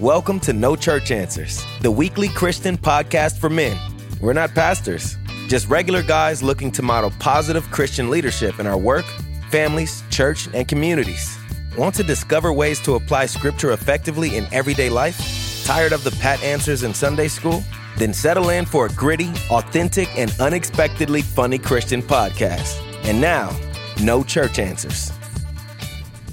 Welcome to No Church Answers, the weekly Christian podcast for men. We're not pastors, just regular guys looking to model positive Christian leadership in our work, families, church, and communities. Want to discover ways to apply scripture effectively in everyday life? Tired of the pat answers in Sunday school? Then settle in for a gritty, authentic, and unexpectedly funny Christian podcast. And now, No Church Answers.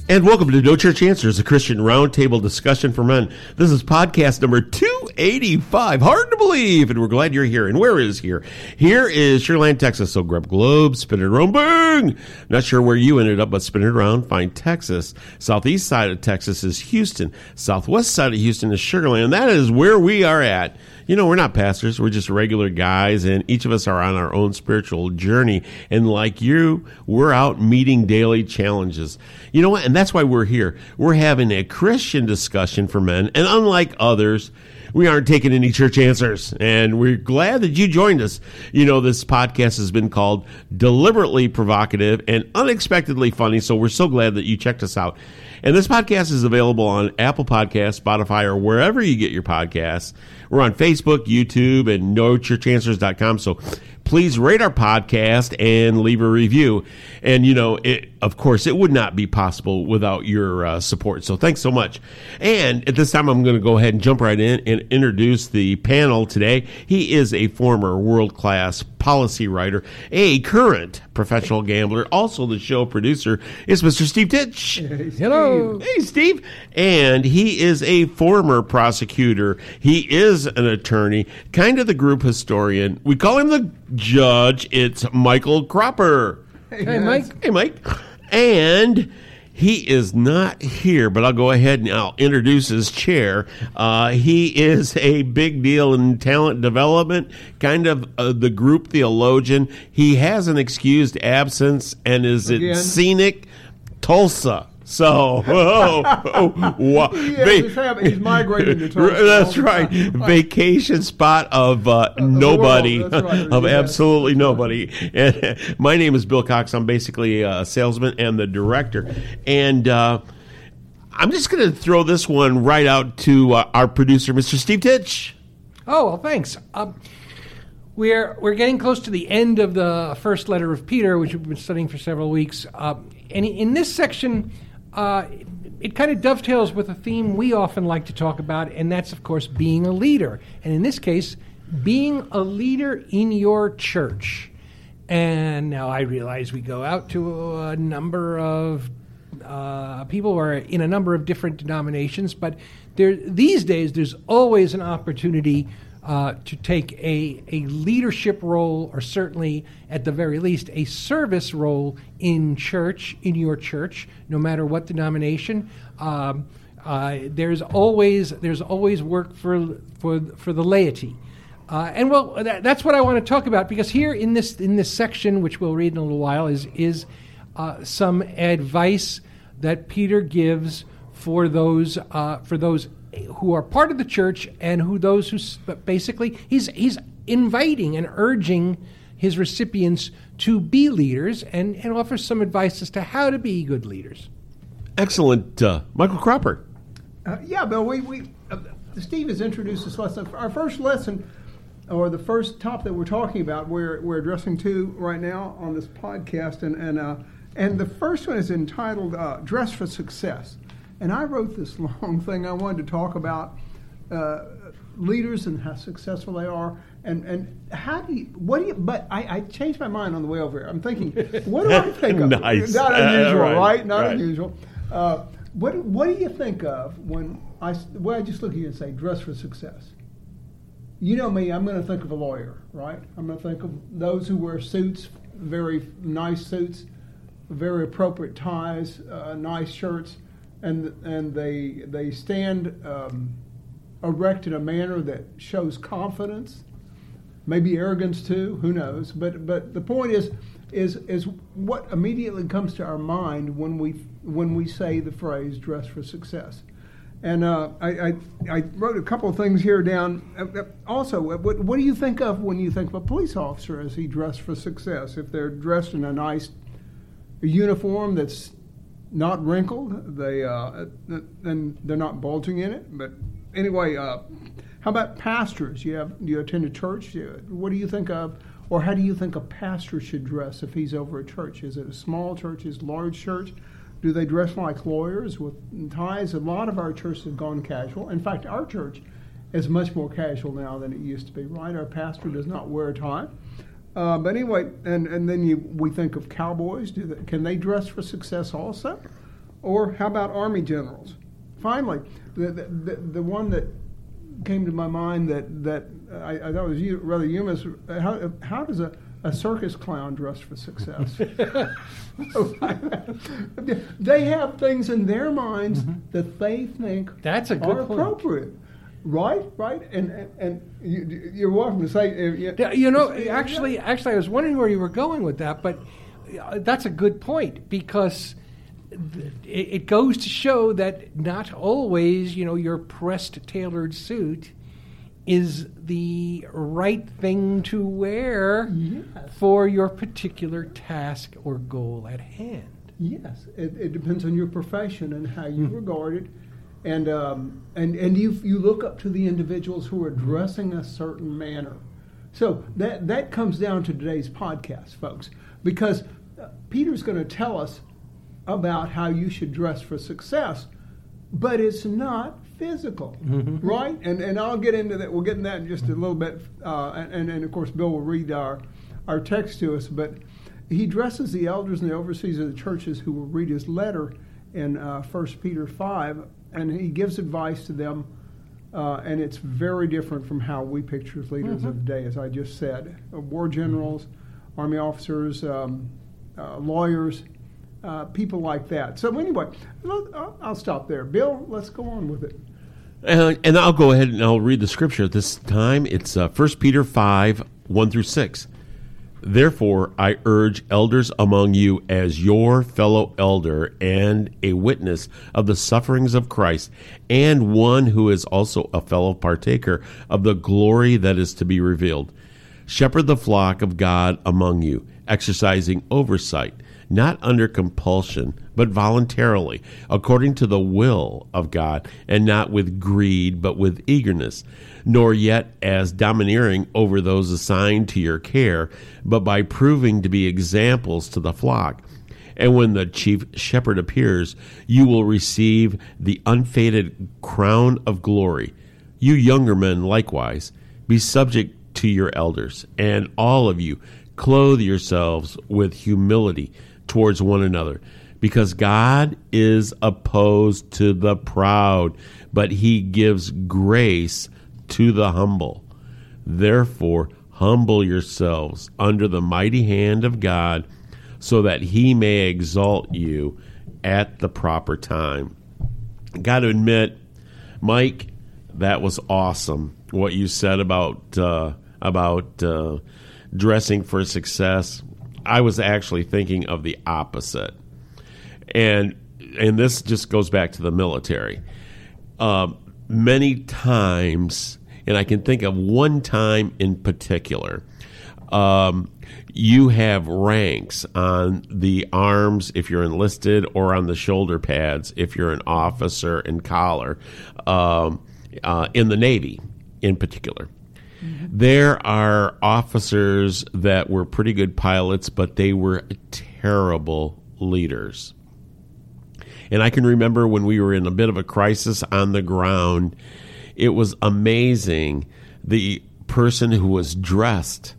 And welcome to No Church Answers, a Christian roundtable discussion for men. This is podcast number 285. Hard to believe, and we're glad you're here. And where is here? Here is Sugarland, Texas. So grab globe, spin it around, bang! Not sure where you ended up, but spin it around, find Texas. Southeast side of Texas is Houston. Southwest side of Houston is Sugarland. And that is where we are at you know, we're not pastors. We're just regular guys, and each of us are on our own spiritual journey. And like you, we're out meeting daily challenges. You know what? And that's why we're here. We're having a Christian discussion for men. And unlike others, we aren't taking any church answers. And we're glad that you joined us. You know, this podcast has been called Deliberately Provocative and Unexpectedly Funny. So we're so glad that you checked us out. And this podcast is available on Apple Podcasts, Spotify, or wherever you get your podcasts. We're on Facebook, YouTube, and nochurchanswers.com. So please rate our podcast and leave a review. And, you know, it, of course, it would not be possible without your uh, support. So thanks so much. And at this time, I'm going to go ahead and jump right in and introduce the panel today. He is a former world class policy writer, a current professional gambler, also the show producer is Mr. Steve Titch. Hey, Hello. Hey, Steve. And he is a former prosecutor. He is an attorney, kind of the group historian. We call him the judge. It's Michael Cropper. Hey, Mike. Hey, Mike. And he is not here, but I'll go ahead and I'll introduce his chair. Uh, he is a big deal in talent development, kind of uh, the group theologian. He has an excused absence and is Again? at scenic Tulsa. So, oh, oh, wow. Yeah, he's, having, he's migrating to Tulsa. That's right. Vacation spot of uh, nobody, right. of Yes. absolutely nobody. And my name is Bill Cox. I'm basically a salesman and the director. And uh, I'm just going to throw this one right out to uh, our producer, Mr. Steve Titch. Oh well, thanks. Um, we're we're getting close to the end of the first letter of Peter, which we've been studying for several weeks. Uh, and in this section, uh, it kind of dovetails with a theme we often like to talk about, and that's of course being a leader. And in this case, being a leader in your church. And now I realize we go out to a number of uh, people who are in a number of different denominations, but there, these days there's always an opportunity uh, to take a, a leadership role, or certainly at the very least a service role in church, in your church, no matter what denomination. Um, uh, there's always there's always work for for for the laity. Uh, and well, that, that's what I want to talk about because here in this in this section, which we'll read in a little while, is is uh, some advice that Peter gives for those uh, for those who are part of the church and who those who basically he's he's inviting and urging his recipients to be leaders and, and offers some advice as to how to be good leaders. Excellent. Uh, Michael Cropper. Uh, yeah, Bill, we, we uh, Steve has introduced this lesson. Our first lesson, or the first top that we're talking about, we're, we're addressing to right now on this podcast, and and uh, and the first one is entitled uh, "Dress for Success." And I wrote this long thing. I wanted to talk about uh, leaders and how successful they are, and and how do you what do you? But I, I changed my mind on the way over here. I'm thinking, what do I think of? Nice. Not Uh, unusual, right, right? Not right. unusual. Uh, what what do you think of when I well I just look at you and say dress for success? You know me, I'm going to think of a lawyer, right? I'm going to think of those who wear suits, very nice suits, very appropriate ties, uh, nice shirts, and and they they stand um, erect in a manner that shows confidence, maybe arrogance too. Who knows? But but the point is is is what immediately comes to our mind when we when we say the phrase "dress for success." And uh, I, I, I wrote a couple of things here down. Uh, uh, Also, uh, what, what do you think of when you think of a police officer as he dressed for success? If they're dressed in a nice uniform that's not wrinkled, they uh, and they're not bulging in it, but anyway, uh, how about pastors? You have you attend a church? What do you think of, or how do you think a pastor should dress if he's over a church? Is it a small church? Is it a large church? Do they dress like lawyers with ties? A lot of our churches have gone casual. In fact, our church is much more casual now than it used to be. Right? Our pastor does not wear a tie. Uh, but anyway, and, and then you, we think of cowboys. Do they, can they dress for success also? Or how about army generals? Finally, the, the, the, one that came to my mind that, that I, I thought was you, rather humorous, how, how does a, a circus clown dress for success? they have things in their minds that they think That's a good are point. Right, right, and and, and you, you're welcome to say. uh, You know, actually, actually, I was wondering where you were going with that, but uh, that's a good point because it, it goes to show that not always, you know, your pressed tailored suit is the right thing to wear Yes. for your particular task or goal at hand. Yes, it, it depends on your profession and how you regard it, and um, and and you you look up to the individuals who are dressing a certain manner. So that that comes down to today's podcast, folks, because uh, Peter's going to tell us about how you should dress for success, but it's not physical, right? And and I'll get into that. We'll get into that in just a little bit, uh, and, and and of course Bill will read our our text to us, but he dresses the elders and the overseers of the churches who will read his letter in uh, 1 Peter 5, and he gives advice to them, uh, and it's very different from how we picture leaders of the day, as I just said. Uh, war generals, army officers, um, uh, lawyers, uh, people like that. So, anyway, let- I'll I'll stop there. Bill, let's go on with it. Uh, and I'll go ahead and I'll read the scripture at this time. It's uh, 1 Peter 5 1 through 6. Therefore, I urge elders among you as your fellow elder and a witness of the sufferings of Christ, and one who is also a fellow partaker of the glory that is to be revealed. Shepherd the flock of God among you, exercising oversight, not under compulsion, but voluntarily, according to the will of God, and not with greed, but with eagerness, nor yet as domineering over those assigned to your care, but by proving to be examples to the flock. And when the chief shepherd appears, you will receive the unfaded crown of glory. You younger men likewise, be subject to your elders, and all of you clothe yourselves with humility towards one another, because God is opposed to the proud, but he gives grace to the humble. Therefore, humble yourselves under the mighty hand of God, so that he may exalt you at the proper time. Got to admit, Mike, that was awesome. What you said about uh, about uh, dressing for success. I was actually thinking of the opposite, and and this just goes back to the military. Um, many times, and I can think of one time in particular. Um, you have ranks on the arms if you're enlisted, or on the shoulder pads if you're an officer and collar um, uh, in the Navy, in particular. There are officers that were pretty good pilots, but they were terrible leaders. And I can remember when we were in a bit of a crisis on the ground, it was amazing the person who was dressed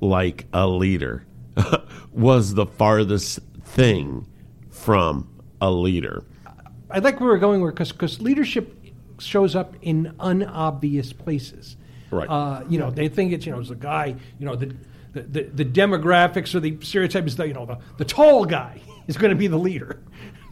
like a leader was the farthest thing from a leader. I like where we're going because leadership shows up in unobvious places. Right. Uh, you know, they think it's you know it's the guy. You know the the, the, the demographics or the stereotype is that you know the, the tall guy is going to be the leader.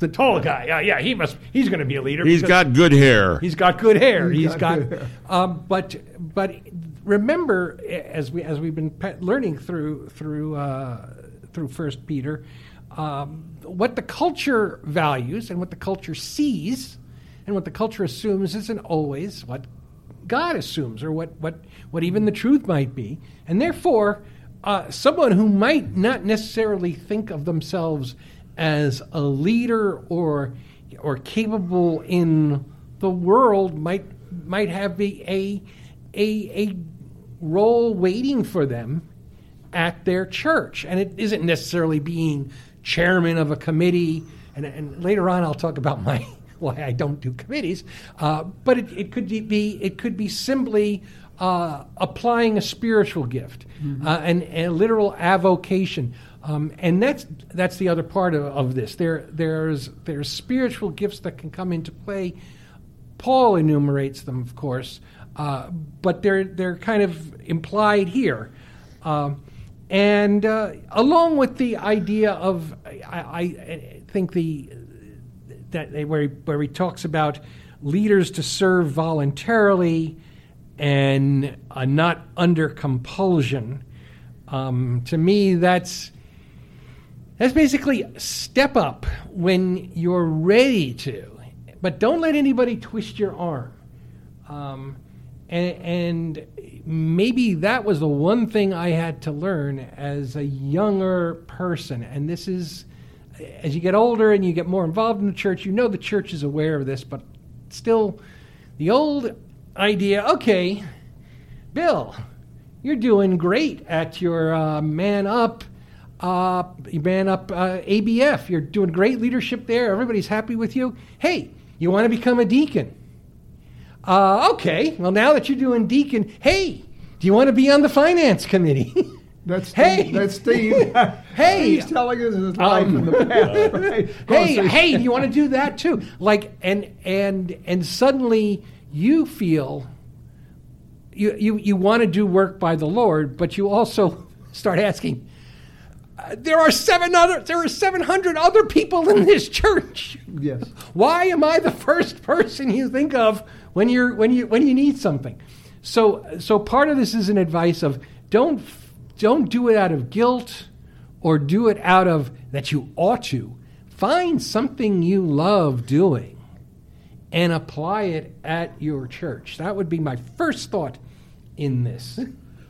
The tall guy, yeah, yeah, he must. He's going to be a leader. He's because got good hair. He's got good hair. He's he's got got. good hair. Um, but but remember, as we as we've been pe- learning through through uh, through First Peter, um, what the culture values and what the culture sees, and what the culture assumes isn't always what God assumes or what what what even the truth might be, and therefore. Uh, someone who might not necessarily think of themselves as a leader or or capable in the world might might have a a a, a role waiting for them at their church, and it isn't necessarily being chairman of a committee. And, and later on, I'll talk about my why I don't do committees. Uh, but it, it could be it could be simply uh, applying a spiritual gift, mm-hmm. uh, and, a literal avocation. Um, and that's that's the other part of, of, this. There there's there's spiritual gifts that can come into play. Paul enumerates them, of course, uh, but they're they're kind of implied here. Um, and uh, along with the idea of, I, I think the that where he, where he talks about leaders to serve voluntarily and uh, not under compulsion. Um, to me, that's that's basically step up when you're ready to, but don't let anybody twist your arm. Um, and, and, maybe that was the one thing I had to learn as a younger person. And this is, as you get older and you get more involved in the church, you know the church is aware of this, but still, the old idea okay, Bill, you're doing great at your uh, man up. Uh, man up uh, ABF. You're doing great leadership there. Everybody's happy with you. Hey, you want to become a deacon? Uh, okay, well, now that you're doing deacon, hey, do you want to be on the finance committee? That's Steve, hey, that's Steve. hey, he's telling us his life um, in the past. Right? Hey, hey, do you want to do that too? Like, and and and suddenly you feel you you you want to do work by the Lord, but you also start asking. There are seven other. There are seven hundred other people in this church. Yes. Why am I the first person you think of when you're when you when you need something. So so part of this is an advice of don't don't do it out of guilt or do it out of that you ought to. Find something you love doing and apply it at your church. That would be my first thought in this.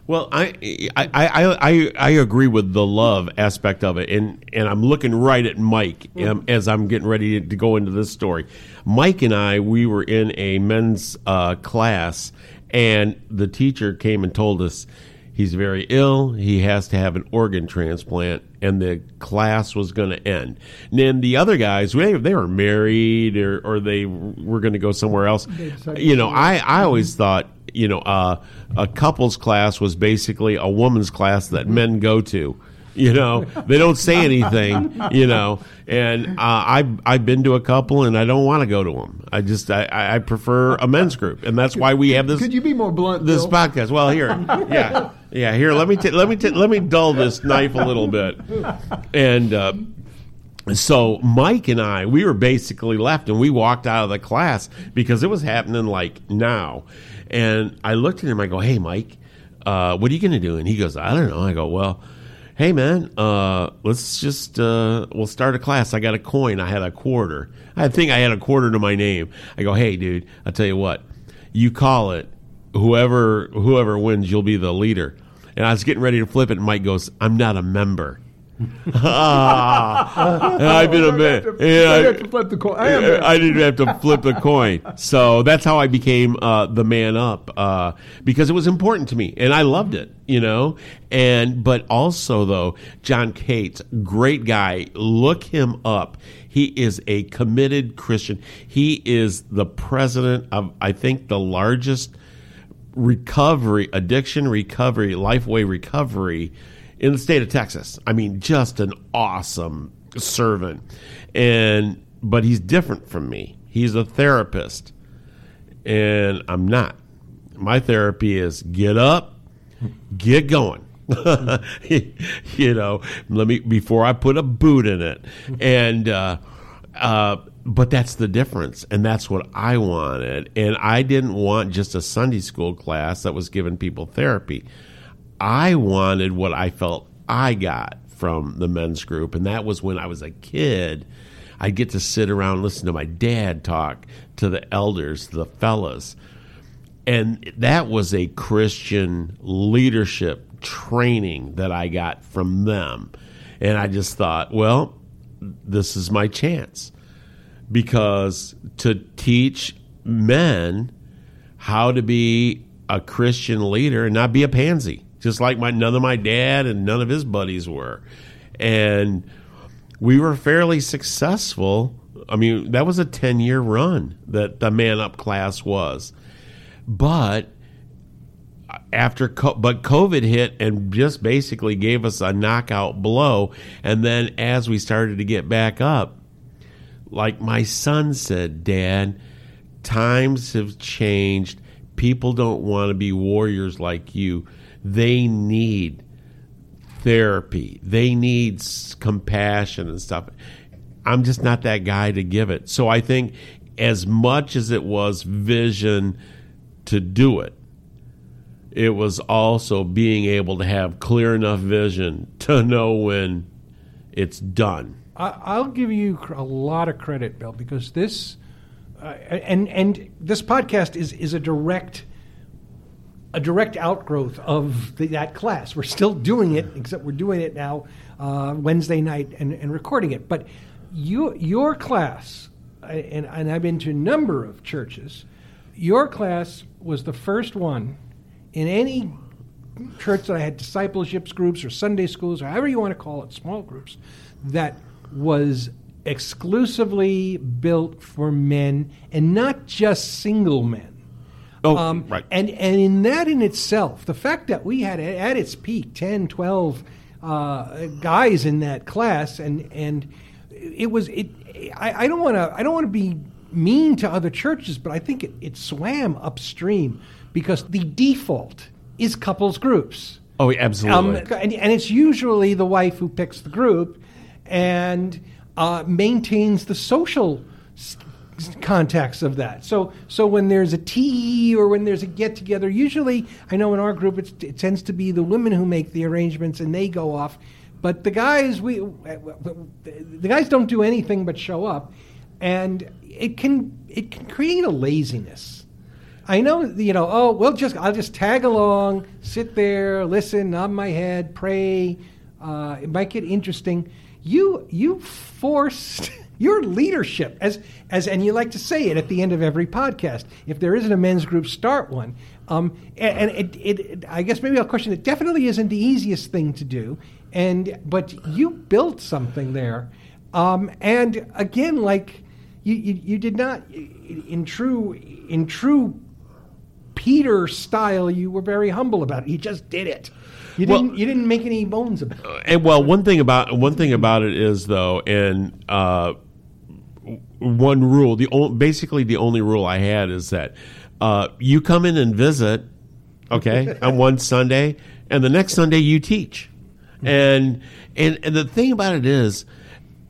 Well, I, I, I, I, I agree with the love aspect of it, and, and I'm looking right at Mike mm. um, as I'm getting ready to go into this story. Mike and I, we were in a men's uh, class, and the teacher came and told us he's very ill. He has to have an organ transplant, and the class was going to end. And then the other guys, they, they were married or, or they were going to go somewhere else. You know, I, I always thought you know, uh, a couples class was basically a woman's class that men go to. You know, they don't say anything. You know, and uh, I I've been to a couple and I don't want to go to them. I just I, I prefer a men's group, and that's why we have this. Could you be more blunt? This Bill? podcast. Well, here, yeah, yeah. Here, let me t- let me t- let me dull this knife a little bit, and. Uh, so Mike and I, we were basically left, and we walked out of the class because it was happening like now. And I looked at him. I go, "Hey, Mike, uh, what are you going to do?" And he goes, "I don't know." I go, "Well." Hey man, uh, let's just uh, we'll start a class. I got a coin. I had a quarter. I think I had a quarter to my name. I go, hey dude, I'll tell you what, you call it. Whoever whoever wins, you'll be the leader. And I was getting ready to flip it, and Mike goes, I'm not a member ah, I've been a man. I, have to flip the coin. I, I, didn't have to flip the coin. So that's how I became uh, the man up uh, because it was important to me and I loved it, you know. And but also though, John Cates, great guy. Look him up. He is a committed Christian. He is the president of I think the largest recovery addiction recovery lifeway recovery in the state of Texas. I mean, just an awesome servant. And but he's different from me. He's a therapist. And I'm not. My therapy is get up, get going. you know, let me before I put a boot in it. And uh, uh, but that's the difference, and that's what I wanted. And I didn't want just a Sunday school class that was giving people therapy. I wanted what I felt I got from the men's group, and that was when I was a kid. I'd get to sit around listen to my dad talk to the elders, the fellas. And that was a Christian leadership training that I got from them. And I just thought, well, this is my chance. Because to teach men how to be a Christian leader and not be a pansy, just like my none of my dad and none of his buddies were, and we were fairly successful. I mean, that was a ten year run that the man up class was, but after but COVID hit and just basically gave us a knockout blow. And then as we started to get back up, like my son said, Dad, times have changed. People don't want to be warriors like you. They need therapy. They need compassion and stuff. I'm just not that guy to give it. So I think as much as it was vision to do it, it was also being able to have clear enough vision to know when it's done. I'll give you a lot of credit, Bill, because this uh, and and this podcast is is a direct a direct outgrowth of the, that class. We're still doing it, except we're doing it now uh, Wednesday night and, and recording it. But you, your class, and, and I've been to a number of churches. Your class was the first one in any church that I had discipleships groups or Sunday schools or however you want to call it, small groups, that was exclusively built for men and not just single men. Oh, um, right. And, and in that in itself, the fact that we had at its peak 10, 12 uh, guys in that class, and, and it was, it, I, I don't want to, I don't want to be mean to other churches, but I think it, it swam upstream because the default is couples groups. Oh, absolutely. Um, and, and, it's usually the wife who picks the group and uh, maintains the social context of that. So, so when there's a tea or when there's a get together, usually I know in our group it tends to be the women who make the arrangements and they go off. But the guys, we the guys don't do anything but show up, and it can it can create a laziness I know, you know, oh, we'll just, I'll just tag along, sit there, listen, nod my head, pray. Uh, it might get interesting. You, you forced your leadership as, as, and you like to say it at the end of every podcast. If there isn't a men's group, start one. Um, and, and it, it, I guess maybe I'll question it. Definitely isn't the easiest thing to do, and but you built something there. Um, and again, like you, you, you did not in true in true Peter style, you were very humble about it. You just did it. You didn't. You didn't make any bones about it. And well, one thing about one thing about it is though, and uh, one rule. The only, basically the only rule I had is that uh, you come in and visit, okay, on one Sunday, and the next Sunday you teach. And and and the thing about it is,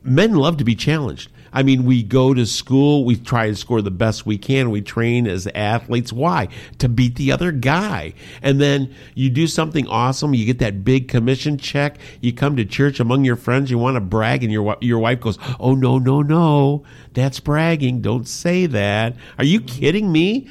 men love to be challenged. I mean, we go to school, we try to score the best we can, we train as athletes. Why? To beat the other guy. And then you do something awesome, you get that big commission check, you come to church among your friends, you want to brag, and your, your wife goes, Oh, no, no, no, that's bragging. Don't say that. Are you kidding me?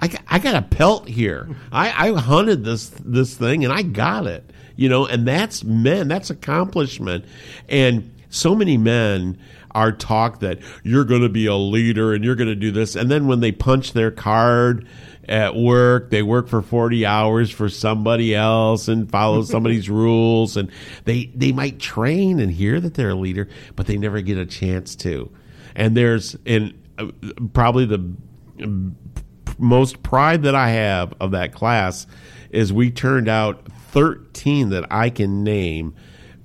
I, I got a pelt here. I, I hunted this this thing and I got it. You know, and that's men. That's accomplishment. And so many men are talk that you're going to be a leader and you're going to do this. And then when they punch their card at work, they work for 40 hours for somebody else and follow somebody's rules. And they, they might train and hear that they're a leader, but they never get a chance to. And there's, and uh, probably the most pride that I have of that class is we turned out 13 that I can name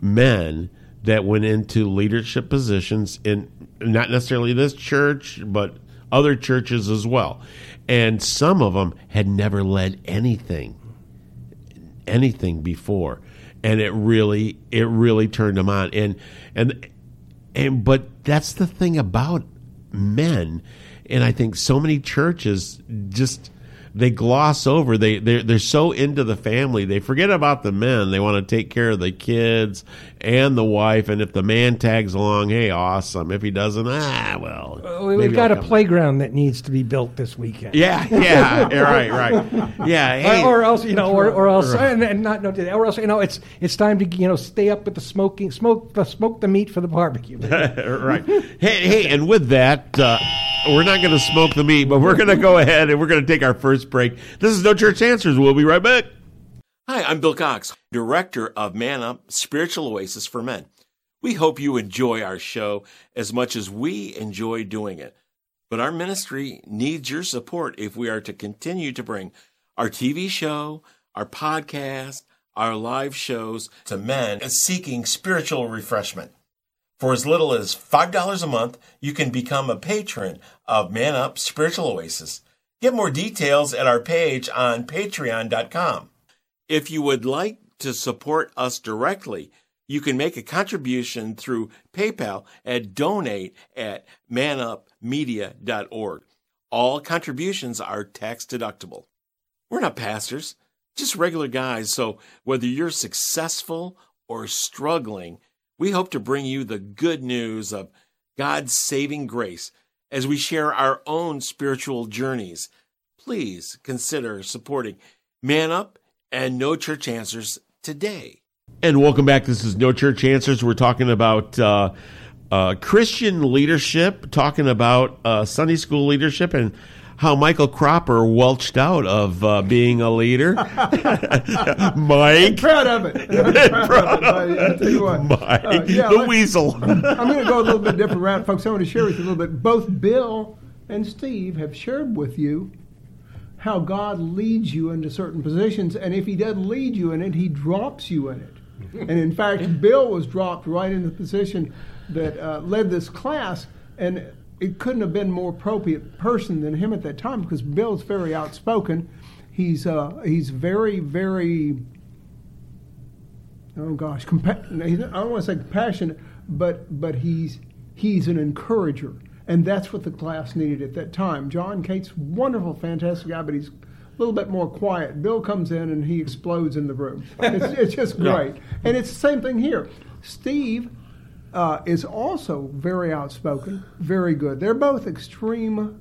men that went into leadership positions in not necessarily this church, but other churches as well. And some of them had never led anything, anything before. And it really, it really turned them on. And, and, and, but that's the thing about men. And I think so many churches just, they gloss over. They they're, they're so into the family, they forget about the men. They want to take care of the kids and the wife. And if the man tags along, hey, awesome. If he doesn't, ah, well, uh, we've got a playground that needs to be built this weekend. Yeah, yeah, right, right, yeah. Hey. Or, or, else, you know, or, or else, right. and, and, not no, or else, you know, it's it's time to you know stay up with the smoking, smoke, uh, smoke the meat for the barbecue. right. Hey, hey, and with that. Uh, we're not going to smoke the meat, but we're going to go ahead and we're going to take our first break. This is No Church Answers. We'll be right back. Hi, I'm Bill Cox, Director of Man Up Spiritual Oasis for Men. We hope you enjoy our show as much as we enjoy doing it. But our ministry needs your support if we are to continue to bring our TV show, our podcast, our live shows to men seeking spiritual refreshment. For as little as $5 a month, you can become a patron of Man Up Spiritual Oasis. Get more details at our page on patreon.com. If you would like to support us directly, you can make a contribution through PayPal at donate at manupmedia.org. All contributions are tax deductible. We're not pastors, just regular guys, so whether you're successful or struggling, we hope to bring you the good news of God's saving grace as we share our own spiritual journeys. Please consider supporting Man Up and No Church Answers today. And welcome back. This is No Church Answers. We're talking about uh, uh, Christian leadership, talking about uh, Sunday school leadership, and how Michael Cropper welched out of uh, being a leader. Mike. proud of it. I'm proud of it. I tell you. Mike, Uh, yeah, the weasel. I'm going to go a little bit different route, folks. I want to share with you a little bit. Both Bill and Steve have shared with you how God leads you into certain positions, and if He doesn't lead you in it, He drops you in it. And in fact, Bill was dropped right in the position that uh, led this class, and it couldn't have been more appropriate person than him at that time because Bill's very outspoken. He's uh, he's very very oh gosh, compa- I don't want to say compassionate, but but he's he's an encourager, and that's what the class needed at that time. John Cates, wonderful, fantastic guy, but he's a little bit more quiet. Bill comes in and he explodes in the room. It's, it's just great, and it's the same thing here. Steve uh, is also very outspoken, very good. They're both extreme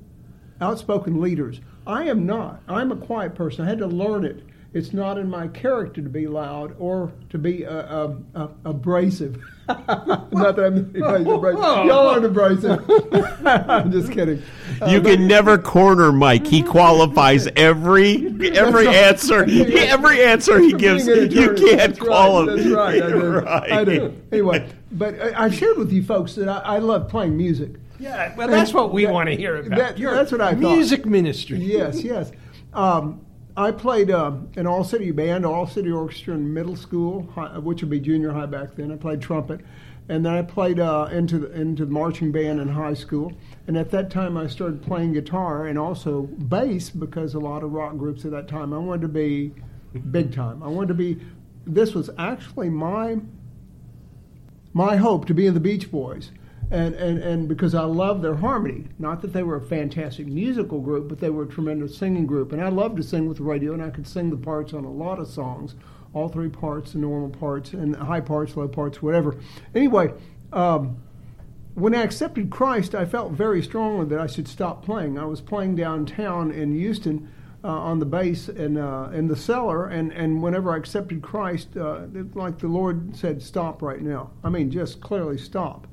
outspoken leaders. I am not. I'm a quiet person. I had to learn it. It's not in my character to be loud or to be uh, uh, uh, abrasive. not that I'm anybody's abrasive. Y'all aren't abrasive. I'm just kidding. Uh, You but- can never corner Mike. He qualifies every every right. answer. He, every answer he gives, you can't That's right. qualify. That's right. I do. Right. I do. Anyway, but I, I've shared with you folks that I, I love playing music. Yeah, well, that's what we That- want to hear about. that- that's what I thought. music ministry. yes, yes. Um, I played uh, an all city band, all city orchestra in middle school, high, which would be junior high back then. I played trumpet, and then I played uh, into the, into the marching band in high school. And at that time, I started playing guitar and also bass because a lot of rock groups at that time. I wanted to be big time. I wanted to be. This was actually my my hope to be in the Beach Boys. And, and, and because I love their harmony. Not that they were a fantastic musical group, but they were a tremendous singing group. And I loved to sing with the radio, and I could sing the parts on a lot of songs all three parts, the normal parts, and high parts, low parts, whatever. Anyway, um, when I accepted Christ, I felt very strongly that I should stop playing. I was playing downtown in Houston uh, on the bass and uh, in the cellar, and, and whenever I accepted Christ, uh, it, like the Lord said, "Stop right now." I mean, just clearly stop.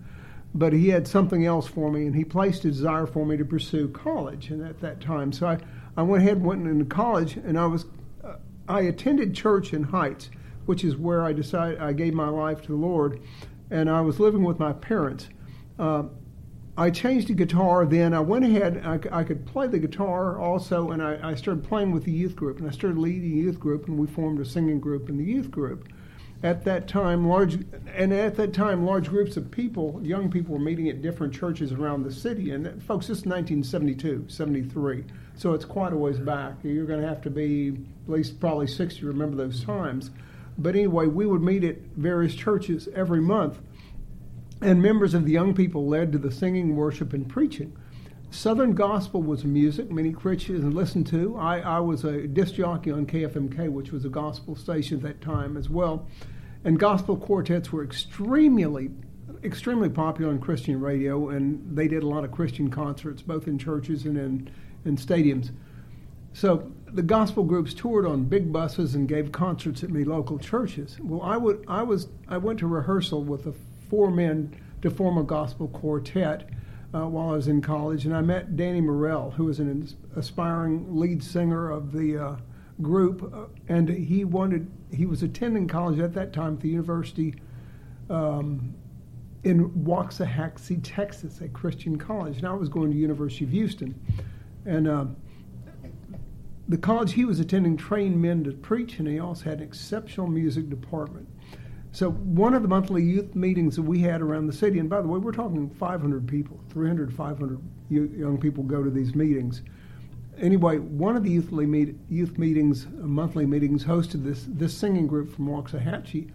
But He had something else for me, and He placed a desire for me to pursue college. And at that time, so I, I went ahead and went into college, and I was uh, I attended church in Heights, which is where I decided I gave my life to the Lord, and I was living with my parents. Uh, I changed the guitar then. I went ahead, I could play the guitar also, and I, I started playing with the youth group, and I started leading the youth group, and we formed a singing group in the youth group. At that time, large, and at that time, large groups of people, young people, were meeting at different churches around the city. And that, folks, this is 1972, 73, so it's quite a ways back. You're going to have to be at least probably 60 to remember those times. But anyway, we would meet at various churches every month and members of the young people led to the singing, worship, and preaching. Southern gospel was music many Christians listened to. I, I was a disc jockey on KFMK, which was a gospel station at that time as well. And gospel quartets were extremely, extremely popular on Christian radio, and they did a lot of Christian concerts, both in churches and in, in stadiums. So the gospel groups toured on big buses and gave concerts at many local churches. Well, I would, I was, I went to rehearsal with the four men to form a gospel quartet. uh, while I was in college, and I met Danny Morell, who was an aspiring lead singer of the uh, group, uh, and he wanted he was attending college at that time at the University um, in Waxahachie, Texas, a Christian college, and I was going to University of Houston, and uh, the college he was attending trained men to preach, and he also had an exceptional music department. So one of the monthly youth meetings that we had around the city, and by the way, we're talking 500 people, 300, 500 young people go to these meetings. Anyway, one of the youth, meet, youth meetings, uh, monthly meetings, hosted this this singing group from Waxahachie,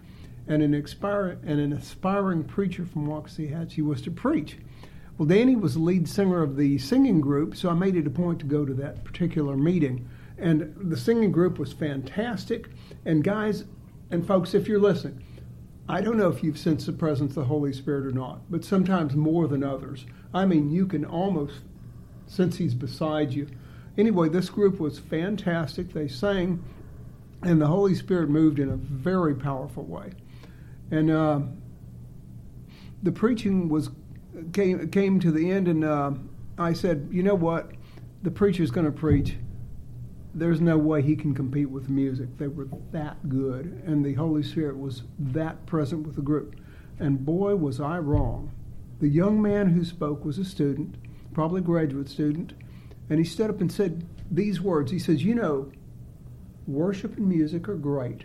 and an aspire and an aspiring preacher from Waxahachie was to preach. Well, Danny was the lead singer of the singing group, so I made it a point to go to that particular meeting. And the singing group was fantastic. And guys and folks, if you're listening, I don't know if you've sensed the presence of the Holy Spirit or not, but sometimes more than others. I mean, you can almost sense He's beside you. Anyway, this group was fantastic. They sang, and the Holy Spirit moved in a very powerful way. And uh, the preaching was came came to the end, and uh, I said, you know what, the preacher's going to preach there's no way he can compete with music. They were that good, and the Holy Spirit was that present with the group. And boy, was I wrong. The young man who spoke was a student, probably a graduate student, and he stood up and said these words. He says, You know, worship and music are great,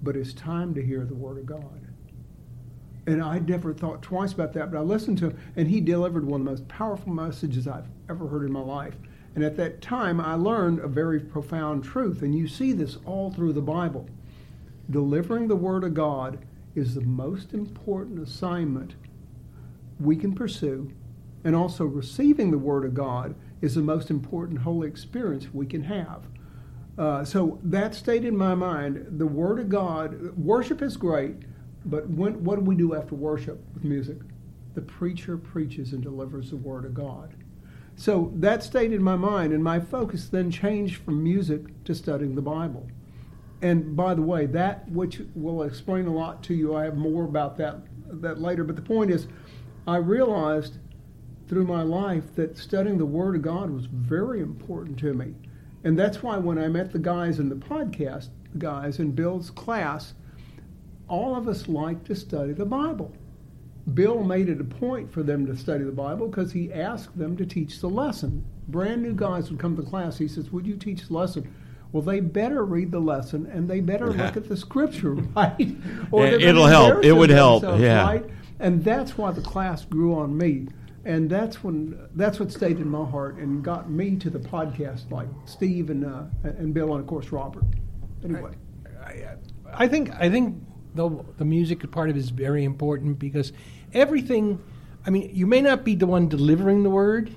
but it's time to hear the Word of God. And I never thought twice about that, but I listened to him, and he delivered one of the most powerful messages I've ever heard in my life. And at that time, I learned a very profound truth, and you see this all through the Bible. Delivering the Word of God is the most important assignment we can pursue, and also receiving the Word of God is the most important holy experience we can have. Uh, so that stayed in my mind. The Word of God, worship is great, but when, what do we do after worship with music? The preacher preaches and delivers the Word of God. So that stayed in my mind, and my focus then changed from music to studying the Bible. And by the way, that which will explain a lot to you, I have more about that that later. But the point is, I realized through my life that studying the Word of God was very important to me. And that's why when I met the guys in the podcast, guys in Bill's class, all of us like to study the Bible. Bill made it a point for them to study the Bible because he asked them to teach the lesson. Brand new guys would come to class. He says, Would you teach the lesson? Well, they better read the lesson and they better look at the scripture, right? or it'll help. It would help. Yeah. Right? And that's why the class grew on me. And that's when that's what stayed in my heart and got me to the podcast, like Steve and uh, and Bill and of course Robert. Anyway, I, I, I think I think the the music part of it is very important because everything. I mean, you may not be the one delivering the word,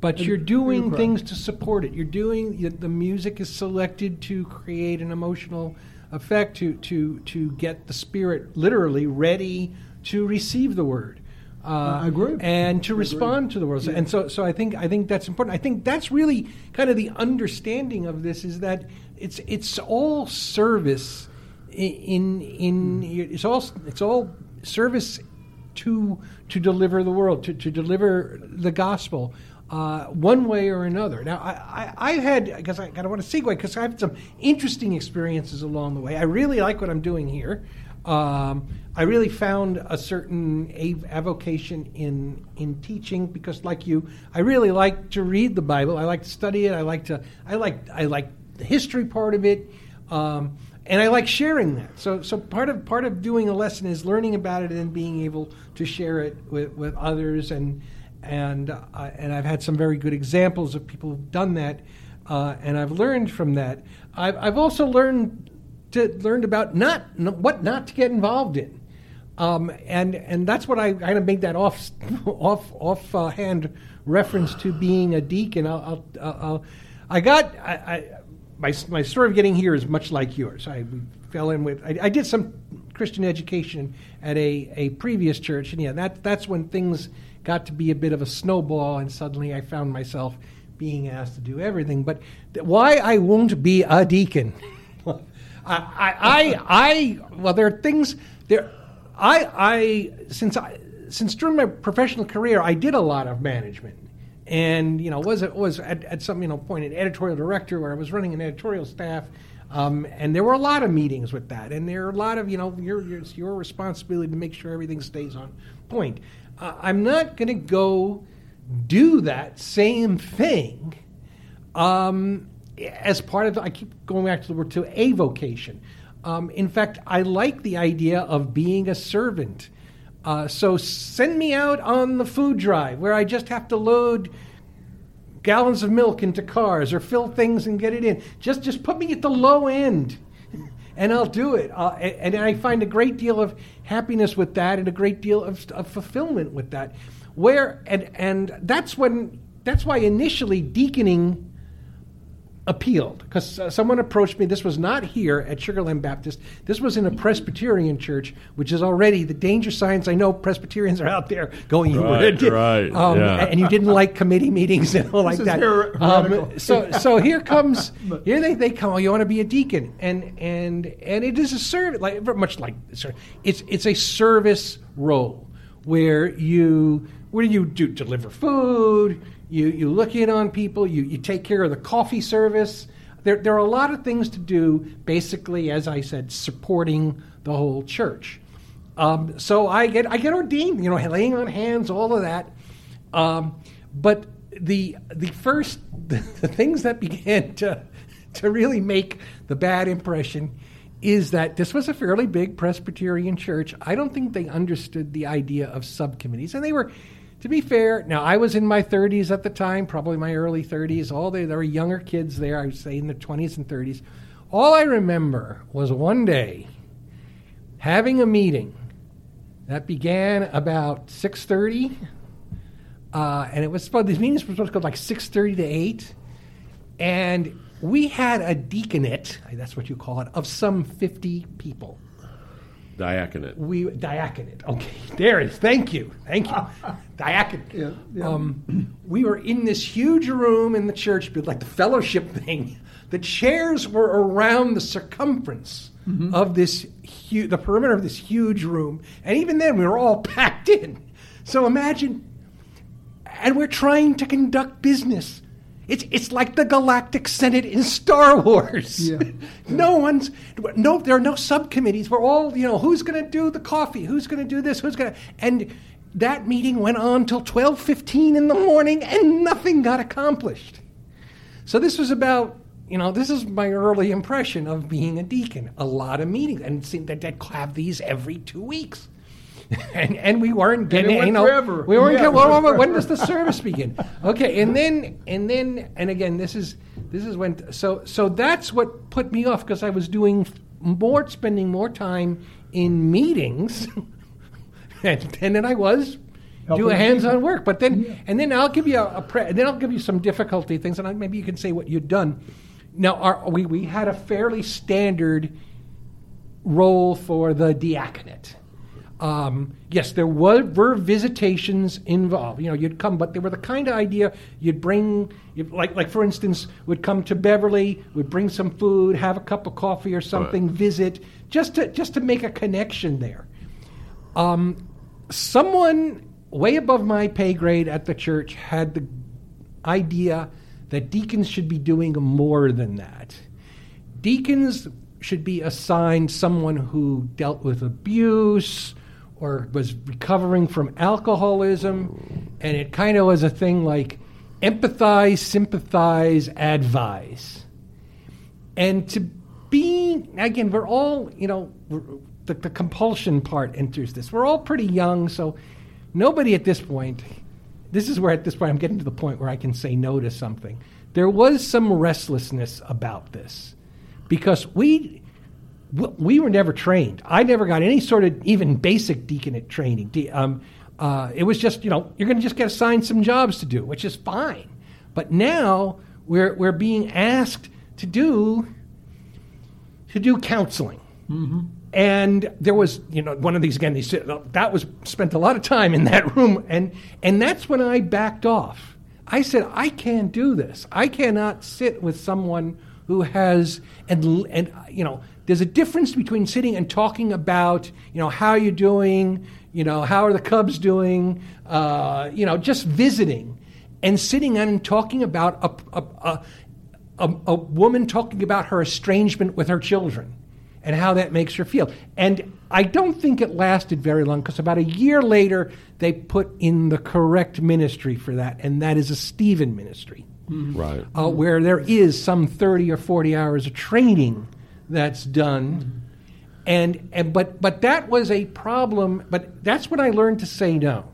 but you're doing things to support it. You're doing the music is selected to create an emotional effect to to to get the spirit literally ready to receive the word. Uh, I agree. And to respond to the word. Yeah. And so, so I think I think that's important. I think that's really kind of the understanding of this is that it's it's all service in in, it's all it's all service to to deliver the world, to, to deliver the gospel. Uh, one way or another. Now, I, I, had, because I, I want to segue, because I have had some interesting experiences along the way. I really like what I'm doing here. Um, I really found a certain avocation in in teaching because, like you, I really like to read the Bible. I like to study it. I like to. I like. I like the history part of it. Um, and I like sharing that. So, so part of part of doing a lesson is learning about it and being able to share it with, with others. And and uh, and I've had some very good examples of people who've done that, uh, and I've learned from that. I've, I've also learned to learned about not what not to get involved in. Um, and and that's what I kind of made that off off off uh, reference to being a deacon. I'll, I'll, I'll i got I, I, my, my story of getting here is much like yours. I fell in with, I, I, did some Christian education at a, a previous church, and yeah, that, that's when things got to be a bit of a snowball, and suddenly I found myself being asked to do everything. But th- why I won't be a deacon? I, I, I, I, well, there are things, there, I, I, since I, since during my professional career, I did a lot of management, and you know, was it was at, at some you know point an editorial director where I was running an editorial staff. Um, and there were a lot of meetings with that, and there are a lot of you know your your, your responsibility to make sure everything stays on point. Uh, I'm not going to go do that same thing um, as part of. I keep going back to the word to a vocation. Um, in fact, I like the idea of being a servant. Uh, so send me out on the food drive where I just have to load gallons of milk into cars or fill things and get it in. Just just put me at the low end, and I'll do it. Uh, and, and, I find a great deal of happiness with that, and a great deal of, of fulfillment with that. Where and and that's when that's why initially deaconing appealed because uh, someone approached me. This was not here at Sugarland Baptist. This was in a Presbyterian church, which is already the danger signs. I know Presbyterians are out there going, right, right, um, yeah. and you didn't like committee meetings and all like that. her- Um, so, so here comes here they, they come. Oh, you want to be a deacon, and and and it is a service, like very much like it's it's a service role where you what do you do? Deliver food. You you look in on people. You you take care of the coffee service. There there are a lot of things to do. Basically, as I said, supporting the whole church. Um, so I get I get ordained. You know, laying on hands, all of that. Um, but the the first the, the things that began to to really make the bad impression is that this was a fairly big Presbyterian church. I don't think they understood the idea of subcommittees, and they were. To be fair, now I was in my 30s at the time, probably my early 30s. All they, there were younger kids there, I would say in their 20s and 30s. All I remember was one day having a meeting that began about 6.30 uh, and it was supposed these meetings were supposed to go like 6.30 to 8 and we had a deaconate that's what you call it of some 50 people Diaconate. we diaconate. Okay there it is. Thank you. Thank you. Diaconate. Yeah, yeah. Um, we were in this huge room in the church like the fellowship thing. The chairs were around the circumference of this hu- the perimeter of this huge room. And even then we were all packed in. So imagine and we're trying to conduct business. It's it's like the Galactic Senate in Star Wars. Yeah. no one's no there are no subcommittees. We're all, you know, who's going to do the coffee? Who's going to do this? Who's going to And that meeting went on till 12:15 in the morning and nothing got accomplished. So this was about, you know, this is my early impression of being a deacon. A lot of meetings and it seemed that they'd have these every 2 weeks. and, and we weren't getting, you know, forever. we weren't Yeah. getting, well, well, when does the service begin? Okay, and then and then and again, this is this is when so so that's what put me off because I was doing more, spending more time in meetings, and, and then I was Helping doing hands-on work. But then and then I'll give you a, a pre, then I'll give you some difficulty things, and I, maybe you can say what you've done. Now, our, we we had a fairly standard role for the diaconate. Um, yes, there were, were visitations involved. You know, you'd come, but they were the kind of idea you'd bring, you, like, like for instance, would come to Beverly, would bring some food, have a cup of coffee or something, visit, just to just to make a connection there. Um, someone way above my pay grade at the church had the idea that deacons should be doing more than that. Deacons should be assigned someone who dealt with abuse or was recovering from alcoholism, and it kind of was a thing like empathize, sympathize, advise. And to be, again, we're all, you know, the, the compulsion part enters this. We're all pretty young, so nobody at this point, this is where at this point I'm getting to the point where I can say no to something. There was some restlessness about this because we we were never trained. I never got any sort of even basic deaconate training. De- um, uh, it was just you know you're going to just get assigned some jobs to do, which is fine. But now we're we're being asked to do to do counseling. And there was, you know, one of these again. They said "Oh, that was spent a lot of time in that room, and and that's when I backed off. I said I can't do this. I cannot sit with someone who has and and you know there's a difference between sitting and talking about, you know, how you're doing, you know, how are the Cubs doing, uh, you know, just visiting, and sitting and talking about a, a, a, a, a woman talking about her estrangement with her children and how that makes her feel. And I don't think it lasted very long because about a year later, they put in the correct ministry for that, and that is a Stephen ministry. Right. Uh, where there is some 30 or 40 hours of training that's done. And, and but but that was a problem but that's when I learned to say no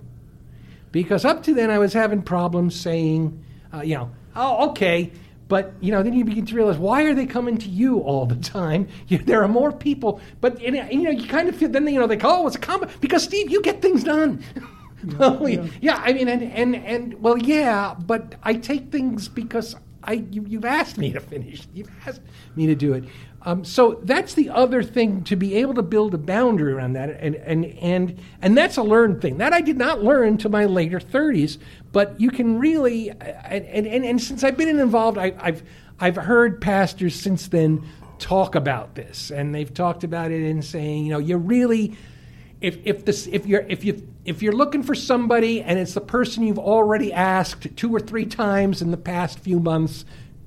because up to then I was having problems saying, uh, you know, oh, okay. But you know, then you begin to realize why are they coming to you all the time? You, there are more people, but and, and, you know, you kind of feel. Then you know, they call oh, it's a comment because Steve, you get things done. well, yeah. yeah, I mean, and and and well, yeah, but I take things because I you, you've asked me to finish. You've asked me to do it. Um, so that's the other thing to be able to build a boundary around that, and and and and that's a learned thing that I did not learn until my later thirties. But you can really, and and, and since I've been involved, I, I've I've heard pastors since then talk about this, and they've talked about it and saying, you know, you really, if if this if you're if you if you're looking for somebody and it's the person you've already asked two or three times in the past few months,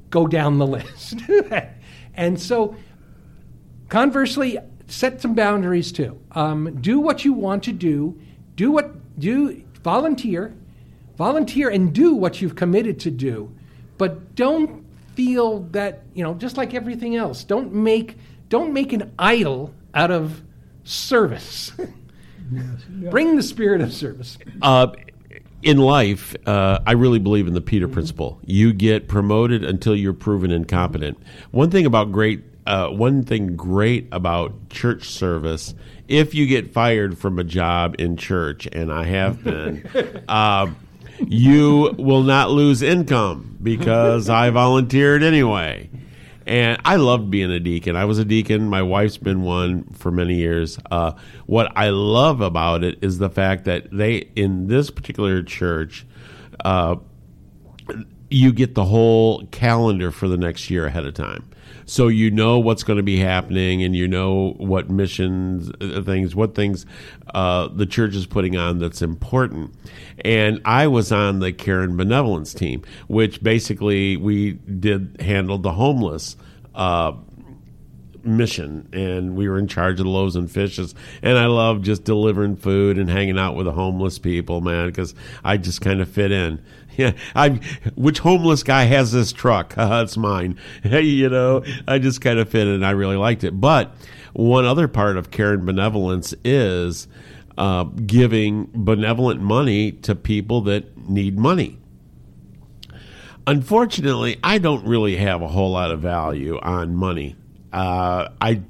go down the list. and so Conversely, set some boundaries too. Um, do what you want to do. Do what do volunteer, volunteer and do what you've committed to do, but don't feel that you know just like everything else. Don't make don't make an idol out of service. yes, yeah. Bring the spirit of service. Uh, in life, uh, I really believe in the Peter principle. You get promoted until you're proven incompetent. One thing about great uh, one thing great about church service if you get fired from a job in church, and I have been, uh, you will not lose income because I volunteered anyway. And I loved being a deacon. I was a deacon. My wife's been one for many years. Uh, what I love about it is the fact that they, in this particular church, uh, you get the whole calendar for the next year ahead of time so you know what's going to be happening and you know what missions uh, things what things uh, the church is putting on that's important. And i was on the care and benevolence team which basically we did handle the homeless uh, mission. And we were in charge of the loaves and fishes. And i love just delivering food and hanging out with the homeless people man because i just kind of fit in yeah, I. Which homeless guy has this truck? Uh, it's mine. Hey, you know, I just kind of fit in. I really liked it. But one other part of care and benevolence is uh, giving benevolent money to people that need money. Unfortunately, I don't really have a whole lot of value on money. Uh, I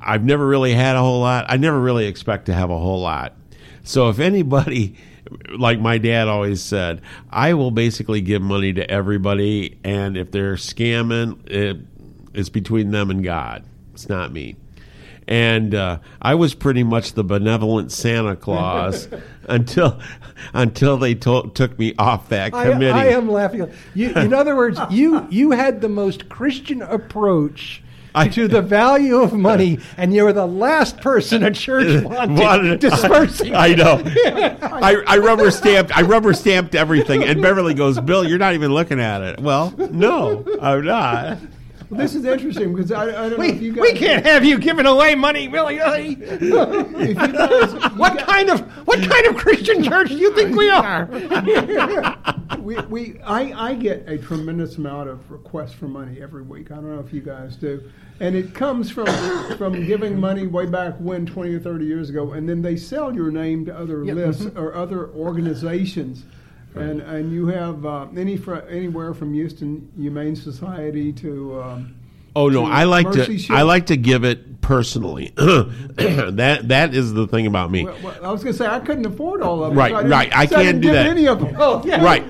I've never really had a whole lot. I never really expect to have a whole lot. So if anybody like my dad always said, I will basically give money to everybody, and if they're scamming, it, it's between them and God. It's not me. And uh, I was pretty much the benevolent Santa Claus until until they to- took me off that committee. I, I am laughing. You, in other words, you you had the most Christian approach to the value of money, and you were the last person a church wanted, wanted dispersing. I, I know. I, I rubber stamped. I rubber stamped everything, and Beverly goes, "Bill, you're not even looking at it." Well, no, I'm not. Well, this is interesting because I, I don't we, know if you guys. We can't have you giving away money, really. really. what guys, kind of what kind of Christian church do you think we are? we, we I, I get a tremendous amount of requests for money every week. I don't know if you guys do, and it comes from from giving money way back when, twenty or thirty years ago, and then they sell your name to other yep. lists mm-hmm. or other organizations. And and you have uh, any fr- anywhere from Houston Humane Society to. Um, oh no, I like to Ship. I like to give it personally. that that is the thing about me. Well, well, I was going to say I couldn't afford all of them. Right, so I right. I can't do that. Any of them. Oh, yeah. Right.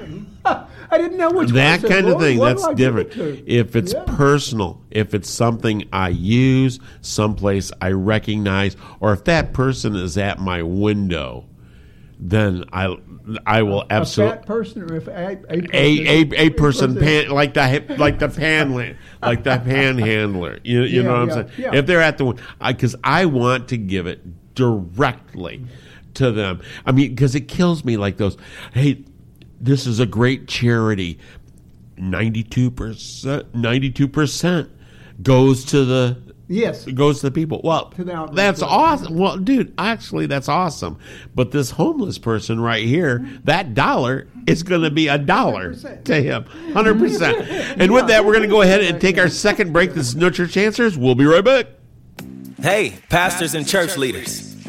I didn't know which that kind of thing. That's different. If it's yeah. personal, if it's something I use, someplace I recognize, or if that person is at my window, then I I will absolutely A fat person or if a, a person? a a, a person pan, like the like the pan like the panhandler. You, you Yeah, know what I'm saying? yeah. If they're at the one. because I, want to give it directly to them. I mean, because it kills me like those. Hey, this is a great charity. Ninety two percent. Ninety two percent goes to the Yes. it goes to the people. Well, To the that's program. awesome. Well, dude, actually, that's awesome. But this homeless person right here, that dollar is going to be a dollar 100%. to him, hundred percent. And with that, we're going to go ahead and take our second break. This is No Church Answers. We'll be right back. Hey, pastors and church leaders.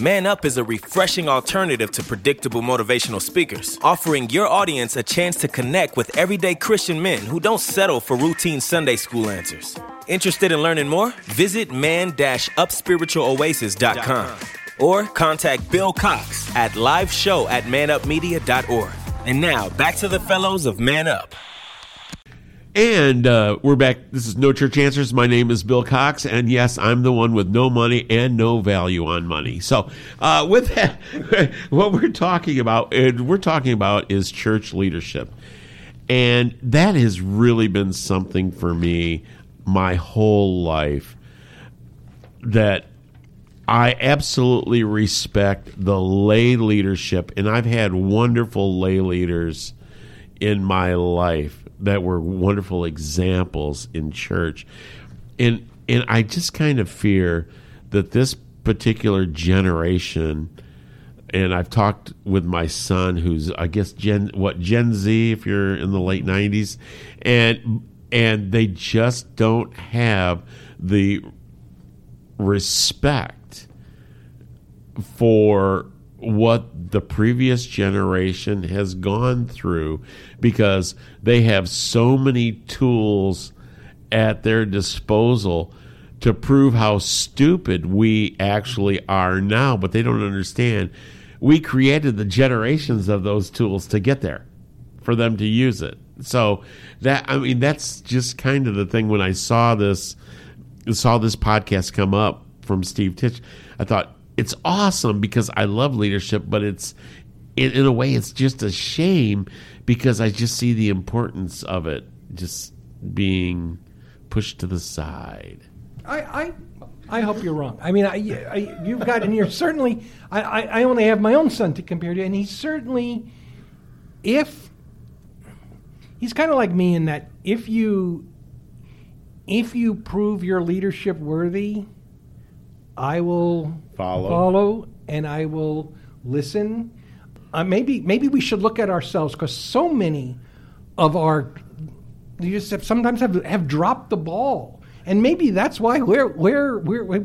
Man Up is a refreshing alternative to predictable motivational speakers, offering your audience a chance to connect with everyday Christian men who don't settle for routine Sunday school answers. Interested in learning more? Visit man-upspiritualoasis.com or contact Bill Cox at liveshow at manupmedia.org. And now, back to the fellows of Man Up. And uh, we're back. This is No Church Answers. My name is Bill Cox, and yes, I'm the one with no money and no value on money. So, uh, with that, what we're talking about, and we're talking about is church leadership, and that has really been something for me my whole life. That I absolutely respect the lay leadership, and I've had wonderful lay leaders in my life that were wonderful examples in church. And and I just kind of fear that this particular generation and I've talked with my son who's I guess Gen what Gen Z if you're in the late 90s and and they just don't have the respect for what the previous generation has gone through because they have so many tools at their disposal to prove how stupid we actually are now, but they don't understand. We created the generations of those tools to get there for them to use it. So that I mean that's just kind of the thing when I saw this saw this podcast come up from Steve Titch, I thought it's awesome because I love leadership, but it's in, in a way it's just a shame because I just see the importance of it just being pushed to the side. I, I, I hope you're wrong. I mean, I, I, you've got, and you're certainly. I, I, I only have my own son to compare to, and he's certainly, if he's kind of like me in that if you, if you prove your leadership worthy, I will Follow. follow, and I will listen. Uh, maybe, maybe we should look at ourselves because so many of our you just have, sometimes have have dropped the ball, and maybe that's why we're we're, we're, we're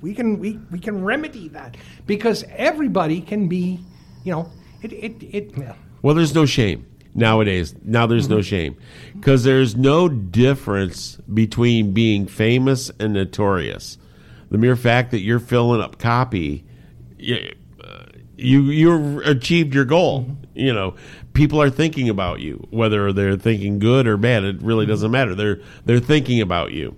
we can we, we can remedy that because everybody can be, you know, it it, it yeah. Well, there's no shame nowadays. Now there's no shame because there's no difference between being famous and notorious. The mere fact that you're filling up copy, you uh, you, you achieved your goal. You know, people are thinking about you, whether they're thinking good or bad. It really doesn't matter. They're they're thinking about you,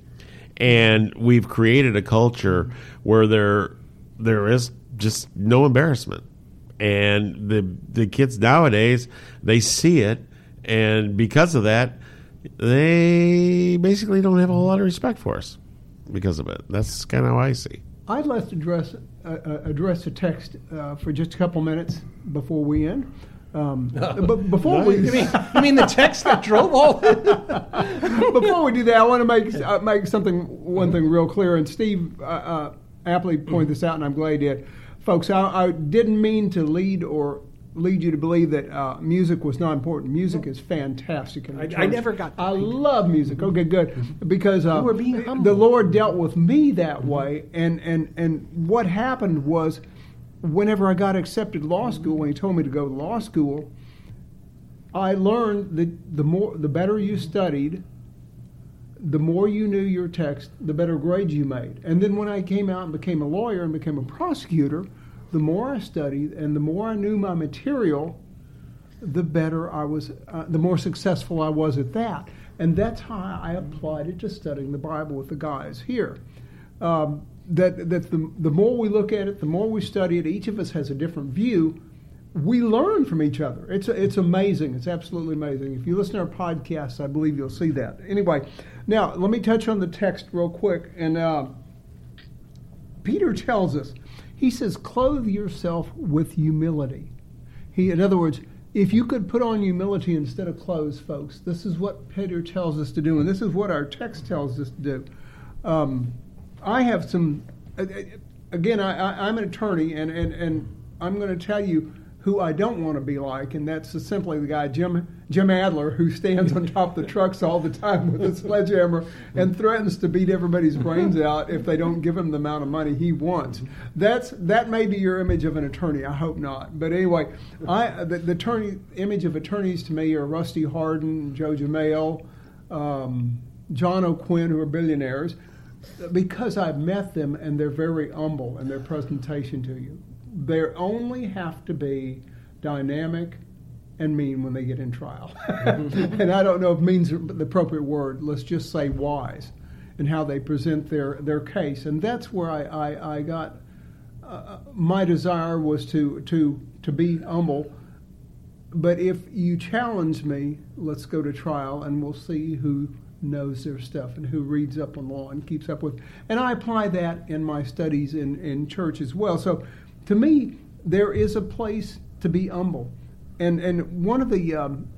and we've created a culture where there there is just no embarrassment and the the kids nowadays they see it and because of that they basically don't have a whole lot of respect for us because of it that's kind of how i see I'd like to address uh, uh, address a text uh, for just a couple minutes before we end. Um, but before we You mean, you mean the text that drove all? before we do that, I want to make uh, make something one thing real clear. And Steve uh, uh, aptly pointed this out, and I'm glad he did. Folks, I, I didn't mean to lead or lead you to believe that uh, music was not important. Music is fantastic. I- I never got I love music. Okay, good, because uh, were being humble. the Lord dealt with me that way, and and and what happened was, whenever I got accepted to law school, when he told me to go to law school, I learned that the more the better you studied, the more you knew your text, the better grades you made. And then when I came out and became a lawyer and became a prosecutor, the more I studied and the more I knew my material, the better I was, uh, the more successful I was at that. And that's how I applied it to studying the Bible with the guys here. Um, that that the, the more we look at it, the more we study it, each of us has a different view. We learn from each other. It's it's amazing. It's absolutely amazing. If you listen to our podcasts, I believe you'll see that. Anyway, now let me touch on the text real quick. And uh, Peter tells us, he says, "Clothe yourself with humility." He, in other words, if you could put on humility instead of clothes, folks, this is what Peter tells us to do, and this is what our text tells us to do. Um, I have some, again, I, am an attorney, and, and, and I'm going to tell you who I don't want to be like, and that's simply the guy, Jim, Jim Adler, who stands on top of the trucks all the time with a sledgehammer and threatens to beat everybody's brains out if they don't give him the amount of money he wants. That's, that may be your image of an attorney. I hope not. But anyway, I, the, the attorney, image of attorneys to me are Rusty Hardin, Joe Jamail, um, John O'Quinn, who are billionaires because I've met them and they're very humble in their presentation to you. They only have to be dynamic and mean when they get in trial. and I don't know if means the appropriate word. Let's just say wise in how they present their, their case. And that's where I, I, I got uh, my desire was to, to, to be humble. But if you challenge me, let's go to trial and we'll see who knows their stuff and who reads up on law and keeps up with. And I apply that in my studies in, in church as well. So to me, there is a place to be humble. And, and one of the, um,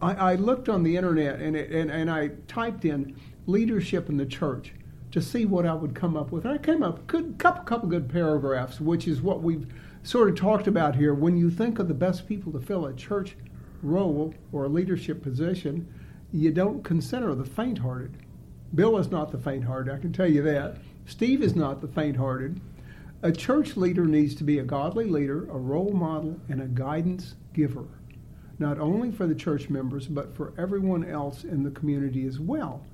I, I, looked on the internet and, it, and, and I typed in leadership in the church to see what I would come up with. And I came up a good, couple, couple good paragraphs, which is what we've sort of talked about here. When you think of the best people to fill a church role or a leadership position, you don't consider the faint hearted. Bill is not the faint hearted, I can tell you that. Steve is not the faint hearted. A church leader needs to be a godly leader, a role model, and a guidance giver, not only for the church members, but for everyone else in the community as well.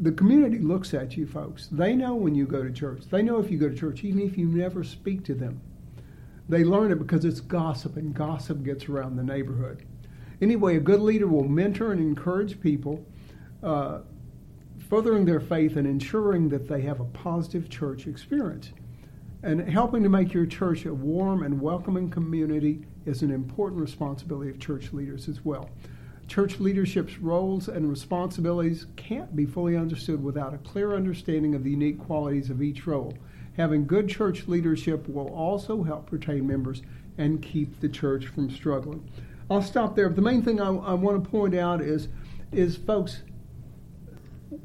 The community looks at you, folks. They know when you go to church. They know if you go to church, even if you never speak to them. They learn it because it's gossip, and gossip gets around the neighborhood. Anyway, a good leader will mentor and encourage people, uh, furthering their faith and ensuring that they have a positive church experience. And helping to make your church a warm and welcoming community is an important responsibility of church leaders as well. Church leadership's roles and responsibilities can't be fully understood without a clear understanding of the unique qualities of each role. Having good church leadership will also help retain members and keep the church from struggling. I'll stop there. But the main thing I, I want to point out is, is folks,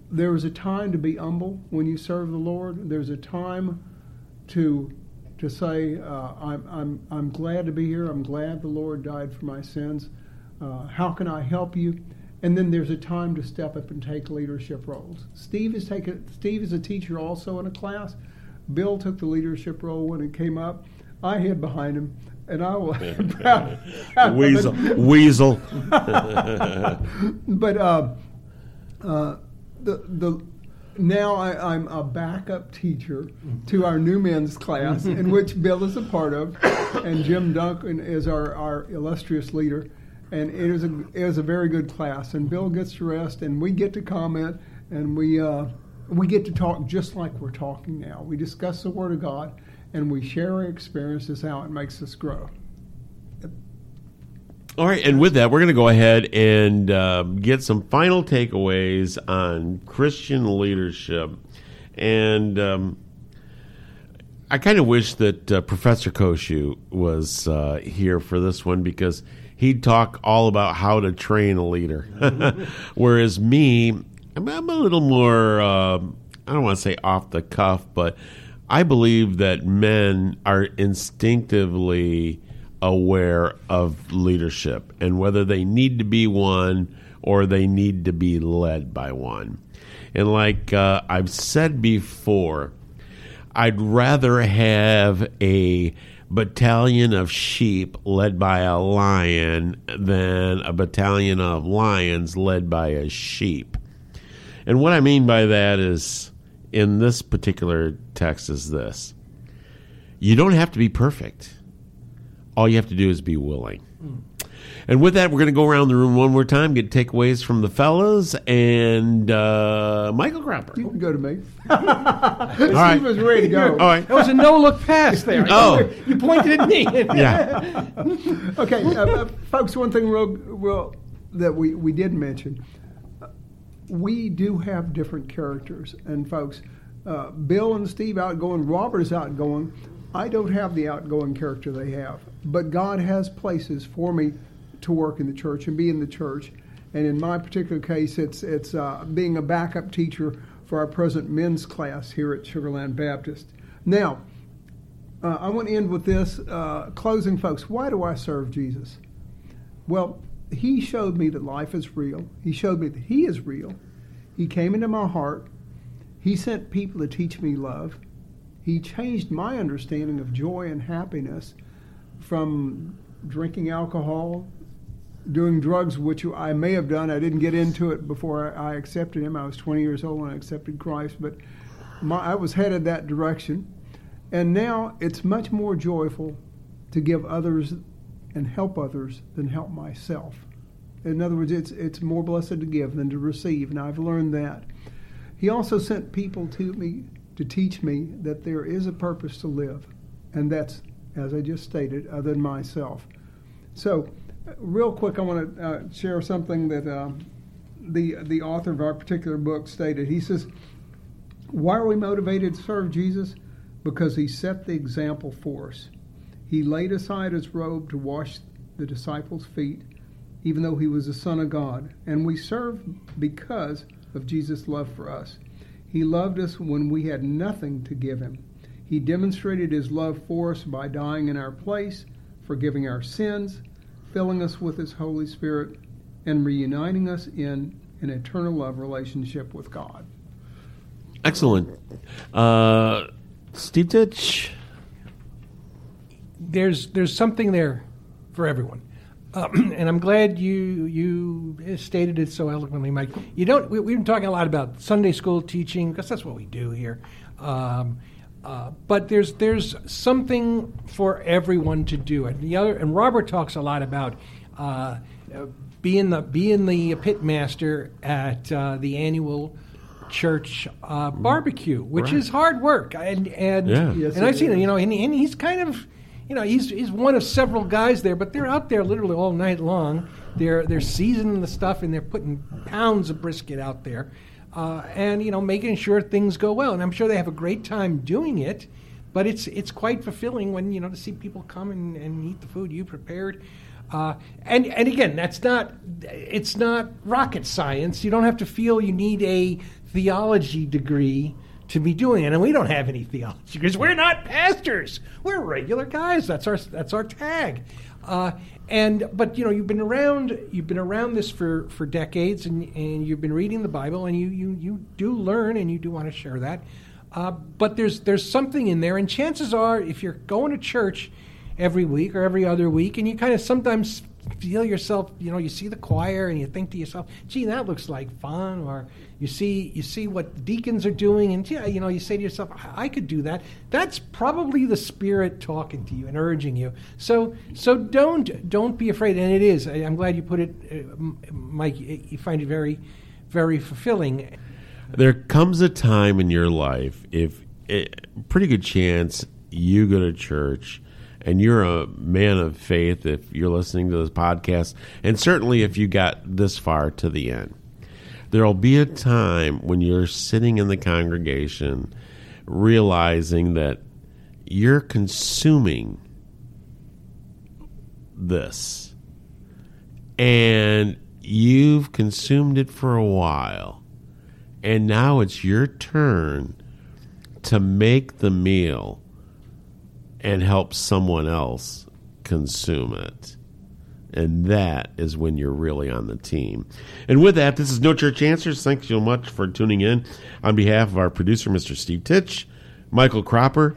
there is a time to be humble when you serve the Lord. There's a time to to say, uh, I'm, I'm, I'm glad to be here. I'm glad the Lord died for my sins. Uh, how can I help you? And then there's a time to step up and take leadership roles. Steve is taking. Steve is a teacher also in a class. Bill took the leadership role when it came up. I hid behind him and I proud, weasel weasel. but uh, uh, the the now I, am a backup teacher to our new men's class, in which Bill is a part of, and Jim Duncan is our, our illustrious leader. And it is a it is a very good class. And Bill gets to rest, and we get to comment, and we uh, we get to talk just like we're talking now. We discuss the Word of God and we share our experiences how it makes us grow. All right, and with that, we're going to go ahead and uh, get some final takeaways on Christian leadership. And um, I kind of wish that uh, Professor Koshu was uh, here for this one because he'd talk all about how to train a leader. Whereas me, I'm, I'm, a little more, um, I don't want to say off the cuff, but I believe that men are instinctively aware of leadership and whether they need to be one or they need to be led by one. And like uh, I've said before, I'd rather have a battalion of sheep led by a lion than a battalion of lions led by a sheep. And what I mean by that is, in this particular text, is this you don't have to be perfect. All you have to do is be willing. And with that, we're going to go around the room one more time, get takeaways from the fellas and uh, Michael Cropper. You can go to me. All right. Steve was ready to go. All right. That was a no look pass there. Oh. You pointed at me. Yeah. Okay, uh, uh, folks. One thing, real, real that we we did mention, uh, we do have different characters, and folks, uh, Bill and Steve outgoing, Robert is outgoing. I don't have the outgoing character they have, but God has places for me to work in the church and be in the church. And in my particular case, it's it's uh, being a backup teacher for our present men's class here at Sugarland Baptist. Now, uh, I want to end with this uh, closing, folks. Why do I serve Jesus? Well, He showed me that life is real. He showed me that He is real. He came into my heart. He sent people to teach me love. He changed my understanding of joy and happiness from drinking alcohol, doing drugs, which I may have done. I didn't get into it before I accepted Him. I was 20 years old when I accepted Christ, but my, I was headed that direction. And now it's much more joyful to give others and help others than help myself. In other words, it's, it's more blessed to give than to receive, and I've learned that. He also sent people to me to teach me that there is a purpose to live, and that's, as I just stated, other than myself. So, uh, real quick, I want to uh, share something that um, the the author of our particular book stated. He says, "Why are we motivated to serve Jesus? Because He set the example for us. He laid aside His robe to wash the disciples' feet, even though He was the Son of God, and we serve because of Jesus' love for us." He loved us when we had nothing to give him. He demonstrated his love for us by dying in our place, forgiving our sins, filling us with his Holy Spirit, and reuniting us in an eternal love relationship with God. Excellent. Uh, Steve Titch. there's there's something there for everyone. Uh, and I'm glad you you stated it so eloquently, Mike. You don't. We, we've been talking a lot about Sunday school teaching because that's what we do here. Um, uh, but there's there's something for everyone to do, and the other and Robert talks a lot about uh, uh, being the being the pit master at uh, the annual church uh, barbecue, which Right. is hard work, and and Yeah. Yes, and I've seen it. is. You know, and, and he's kind of you know, he's he's one of several guys there, but they're out there literally all night long. They're they're seasoning the stuff and they're putting pounds of brisket out there, uh, and you know, making sure things go well. And I'm sure they have a great time doing it. But it's it's quite fulfilling when you know to see people come and, and eat the food you prepared. Uh, and and again, that's not it's not rocket science. You don't have to feel you need a theology degree to be doing it. And we don't have any theology because we're not pastors. We're regular guys. That's our that's our tag. Uh, and but you know you've been around you've been around this for, for decades and, and you've been reading the Bible and you, you, you do learn and you do want to share that. Uh, but there's there's something in there and chances are if you're going to church every week or every other week and you kind of sometimes feel yourself you know you see the choir and you think to yourself gee that looks like fun or you see you see what deacons are doing and yeah you know you say to yourself I, I could do that. That's probably the spirit talking to you and urging you. So so don't don't be afraid and it is I, i'm glad you put it uh, mike you find it very very fulfilling. There comes a time in your life, if a pretty good chance you go to church and you're a man of faith, if you're listening to this podcast, and certainly if you got this far to the end, there'll be a time when you're sitting in the congregation realizing that you're consuming this. And you've consumed it for a while. And now it's your turn to make the meal and help someone else consume it. And that is when you're really on the team. And with that, this is No Church Answers. Thanks so much for tuning in. On behalf of our producer, Mr. Steve Titch, Michael Cropper,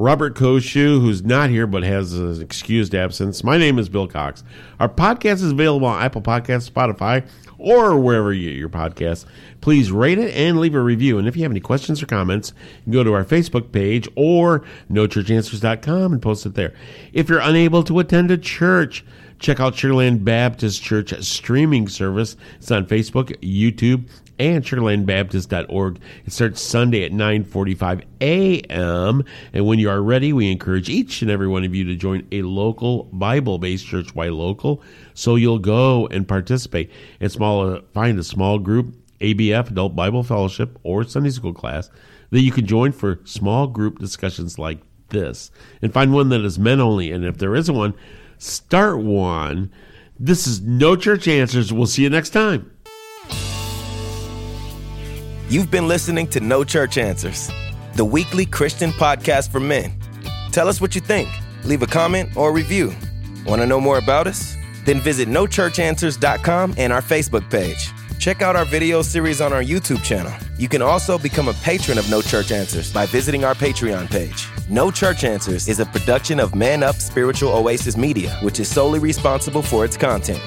Robert Koshu, who's not here but has an excused absence. My name is Bill Cox. Our podcast is available on Apple Podcasts, Spotify, or wherever you get your podcasts. Please rate it and leave a review. And if you have any questions or comments, go to our Facebook page or nochurchanswers.com and post it there. If you're unable to attend a church, check out Sugarland Baptist Church streaming service. It's on Facebook, YouTube, and sugarlandbaptist.org. It starts Sunday at 9:45 a.m. And when you are ready, we encourage each and every one of you to join a local Bible-based church. Why local? So you'll go and participate. And small, uh, find a small group, ABF, Adult Bible Fellowship, or Sunday School class that you can join for small group discussions like this. And find one that is men only. And if there isn't one, start one. This is No Church Answers. We'll see you next time. You've been listening to No Church Answers, the weekly Christian podcast for men. Tell us what you think. Leave a comment or a review. Want to know more about us? Then visit nochurchanswers.com and our Facebook page. Check out our video series on our YouTube channel. You can also become a patron of No Church Answers by visiting our Patreon page. No Church Answers is a production of Man Up Spiritual Oasis Media, which is solely responsible for its content.